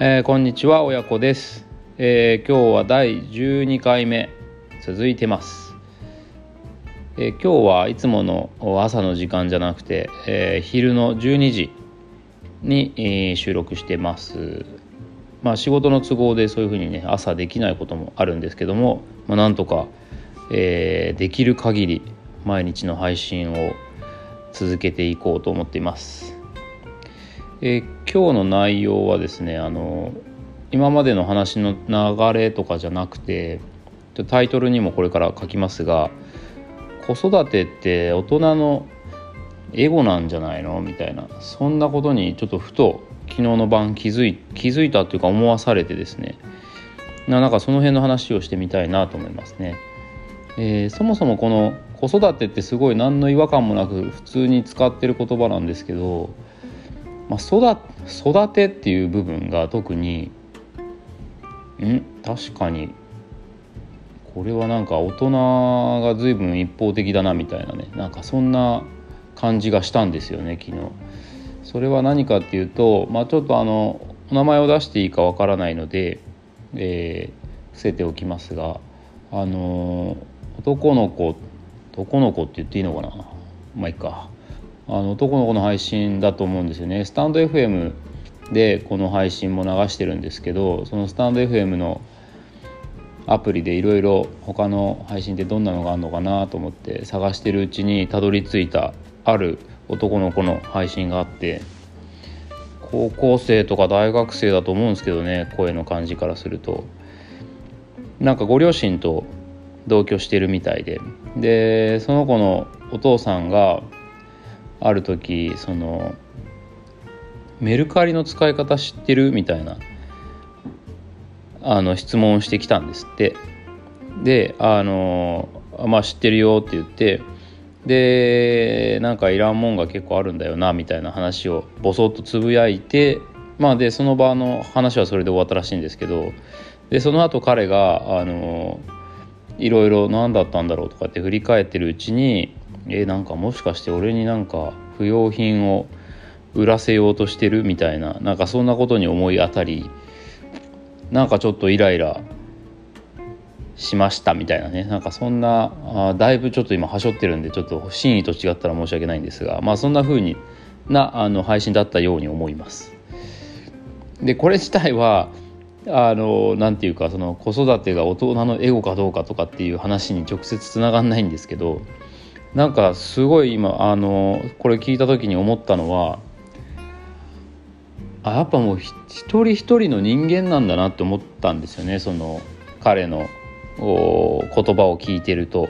えー、こんにちは親子です、えー、今日は第12回目。続いてます、えー、今日はいつもの朝の時間じゃなくて、え昼の12時に、え収録してます。まあ仕事の都合でそういうふうにね朝できないこともあるんですけども、まあ、なんとか、えできる限り毎日の配信を続けていこうと思っています。え、今日の内容はですねあの今までの話の流れとかじゃなくてタイトルにもこれから書きますが子育てって大人のエゴなんじゃないの？みたいなそんなことにちょっとふと昨日の晩気づい気づいたというか思わされてですねなんかその辺の話をしてみたいなと思いますね。えー、そもそもこの子育てってすごい何の違和感もなく普通に使ってる言葉なんですけどまあ、育育てっていう部分が特にん？確かにこれはなんか大人が随分一方的だなみたいなね。なんかそんな感じがしたんですよね昨日。それは何かっていうと、まあ、ちょっとあのお名前を出していいかわからないので、えー、伏せておきますがあの男の子男の子って言っていいのかな？まあいいか。あの男の子の配信だと思うんですよね。スタンド FM でこの配信も流してるんですけどそのスタンド FM のアプリでいろいろ他の配信ってどんなのがあるのかなと思って探してるうちにたどり着いたある男の子の配信があって高校生とか大学生だと思うんですけどね声の感じからすると。なんかご両親と同居してるみたいで。でその子のお父さんがある時そのメルカリの使い方知ってる？みたいなあの質問をしてきたんですって。であのまあ知ってるよって言ってでなんかいらんもんが結構あるんだよなみたいな話をボソッとつぶやいてまあでその場の話はそれで終わったらしいんですけどでその後彼があのいろいろ何だったんだろうとかって振り返ってるうちにえなんかもしかして俺になんか不用品を売らせようとしてるみたいななんかそんなことに思い当たりなんかちょっとイライラしましたみたいなねなんかそんなあだいぶちょっと今はしょってるんでちょっと真意と違ったら申し訳ないんですがまあそんな風になあの配信だったように思います。でこれ自体はあのなんていうかその子育てが大人のエゴかどうかとかっていう話に直接つながんないんですけどなんかすごい今あのこれ聞いた時に思ったのはあやっぱもう一人一人の人間なんだなって思ったんですよねその彼の言葉を聞いてると。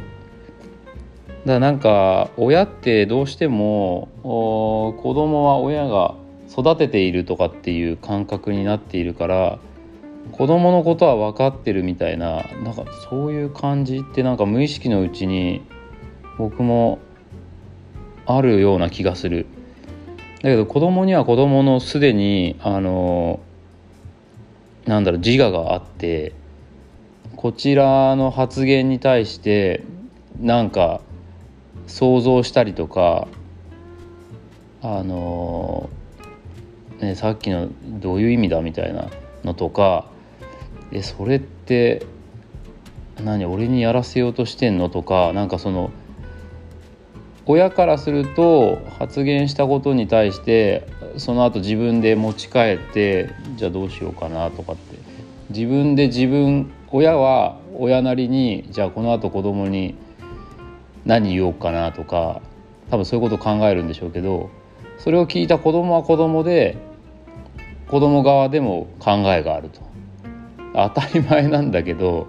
だからなんか親ってどうしても子供は親が育てているとかっていう感覚になっているから子供のことは分かってるみたいななんかそういう感じってなんか無意識のうちに僕もあるような気がする。だけど子供には子供のすでにあのなんだろう自我があってこちらの発言に対してなんか想像したりとかあのねさっきのどういう意味だみたいなのとかえそれって何俺にやらせようとしてんのとかなんかその親からすると発言したことに対してその後自分で持ち帰ってじゃあどうしようかなとかって。自分で自分親は親なりにじゃあこの後子供に何言おうかなとか多分そういうことを考えるんでしょうけどそれを聞いた子供は子供で子供側でも考えがあると。当たり前なんだけど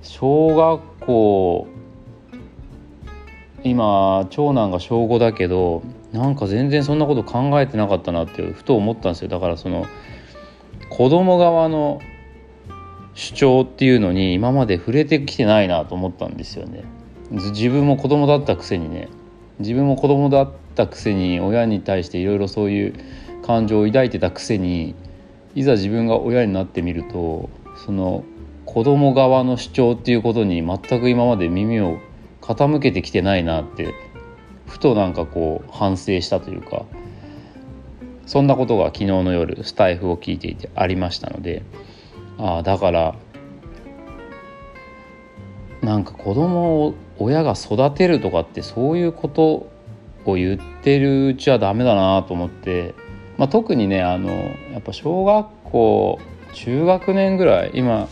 小学校今長男が小5だけどなんか全然そんなこと考えてなかったなってふと思ったんですよ。だからその子供側の主張っていうのに今まで触れてきてないなと思ったんですよね。自分も子供だったくせにね。自分も子供だったくせに親に対していろいろそういう感情を抱いてたくせにいざ自分が親になってみるとその子供側の主張っていうことに全く今まで耳を傾けてきてないなってふとなんかこう反省したというかそんなことが昨日の夜スタイフを聞いていてありましたのでああだからなんか子供を親が育てるとかってそういうことを言ってるうちはダメだなと思って、まあ、特にねあのやっぱ小学校中学年ぐらい今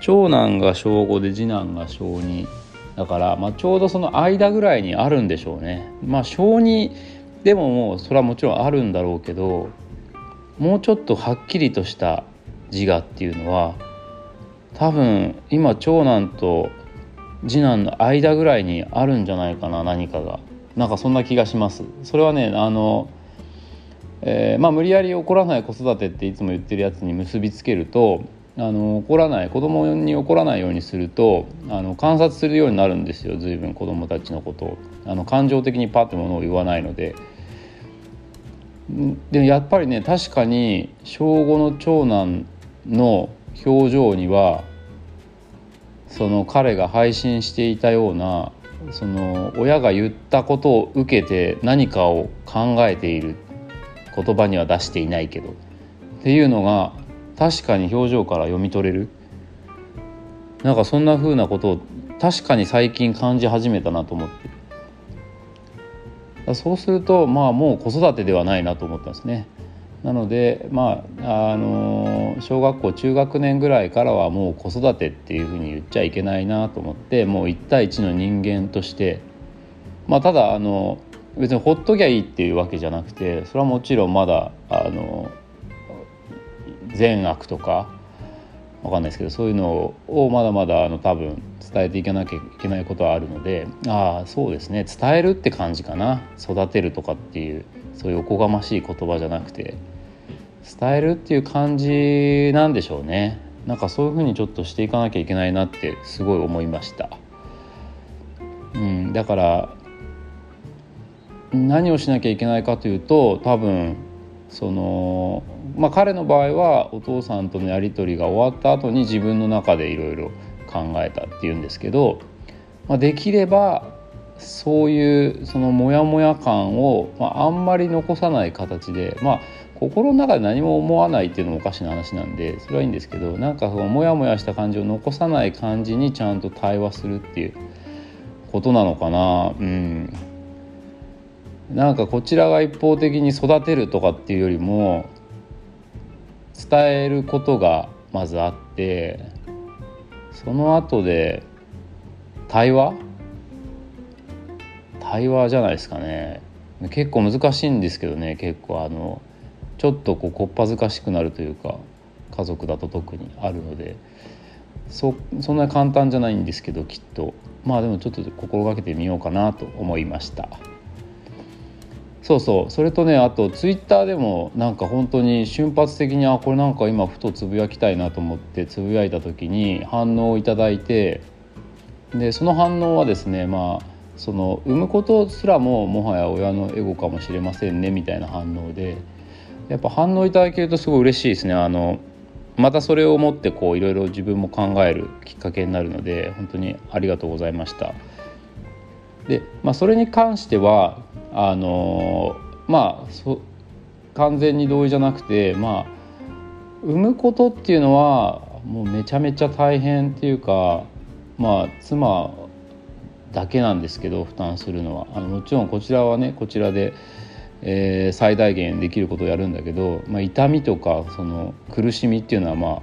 長男が小5で次男が小2だから、まあ、ちょうどその間ぐらいにあるんでしょうね。まあ小2でももうそれはもちろんあるんだろうけどもうちょっとはっきりとした自我っていうのは多分今長男と次男の間ぐらいにあるんじゃないかな何かがなんかそんな気がしますそれはねあの、えー、まあ無理やり怒らない子育てっていつも言ってるやつに結びつけるとあの怒らない子供に怒らないようにするとあの観察するようになるんですよ随分子供たちのことを。あの感情的にパッてものを言わないので。でやっぱりね確かに小5の長男の表情にはその彼が配信していたようなその親が言ったことを受けて何かを考えている言葉には出していないけど。っていうのが確かに表情から読み取れる？なんかそんな風なことを確かに最近感じ始めたなと思って。そうするとまあもう子育てではないなと思ったんですね。なのでまああの小学校中学年ぐらいからはもう子育てっていうふうに言っちゃいけないなと思ってもう1対1の人間として。まあただあの別にほっときゃいいっていうわけじゃなくてそれはもちろんまだあの善悪とかわかんないですけどそういうのをまだまだあの多分伝えていかなきゃいけないことはあるのでああそうですね。伝えるって感じかな。育てるとかっていうそういうおこがましい言葉じゃなくて伝えるっていう感じなんでしょうね。なんかそういうふうにちょっとしていかなきゃいけないなってすごい思いました、うん、だから何をしなきゃいけないかというと多分そのまあ彼の場合はお父さんとのやり取りが終わった後に自分の中でいろいろ考えたっていうんですけど、まあ、できればそういうそのモヤモヤ感を、まあ、あんまり残さない形でまあ心の中で何も思わないっていうのもおかしな話なんでそれはいいんですけどなんかそのモヤモヤした感じを残さない感じにちゃんと対話するっていうことなのかな。うん。なんかこちらが一方的に育てるとかっていうよりも伝えることがまずあってその後で対話？対話じゃないですかね。結構難しいんですけどね結構あのちょっとこうこっぱずかしくなるというか家族だと特にあるので。そそんな簡単じゃないんですけどきっと。まあでもちょっと心がけてみようかなと思いました。そうそうそれとねあとツイッターでもなんか本当に瞬発的にあこれなんか今ふとつぶやきたいなと思ってつぶやいた時に反応をいただいてでその反応はですねまあその産むことすらももはや親のエゴかもしれませんねみたいな反応でやっぱ反応いただけるとすごい嬉しいですねあのまたそれをもってこういろいろ自分も考えるきっかけになるので本当にありがとうございました。で、まあ、それに関してはあのまあそ完全に同意じゃなくてまあ産むことっていうのはもうめちゃめちゃ大変っていうかまあ妻だけなんですけど負担するのは。あのもちろんこちらはねこちらでえー、最大限できることをやるんだけど、まあ、痛みとかその苦しみっていうのはまあ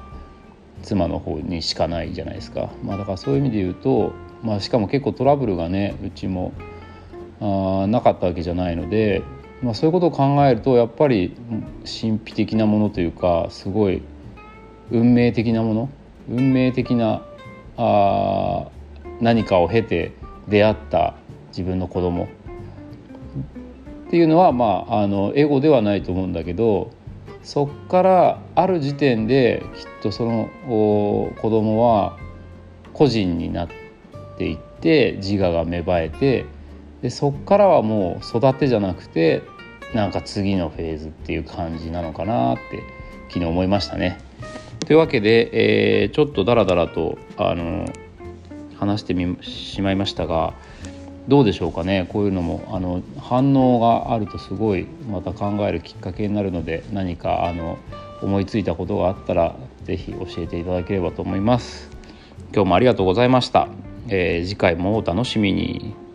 妻の方にしかないじゃないですか、まあ、だからそういう意味で言うと、まあ、しかも結構トラブルがねうちもあなかったわけじゃないので、まあ、そういうことを考えるとやっぱり神秘的なものというかすごい運命的なもの運命的なあ何かを経て出会った自分の子供。っていうのはまああのエゴではないと思うんだけどそっからある時点できっとその子供は個人になっていって自我が芽生えてでそっからはもう育てじゃなくてなんか次のフェーズっていう感じなのかなって昨日思いましたね。というわけで、えー、ちょっとダラダラとあの話してみしまいましたがどうでしょうかねこういうのもあの反応があるとすごいまた考えるきっかけになるので何かあの思いついたことがあったら是非教えていただければと思います。今日もありがとうございました。えー、次回もお楽しみに。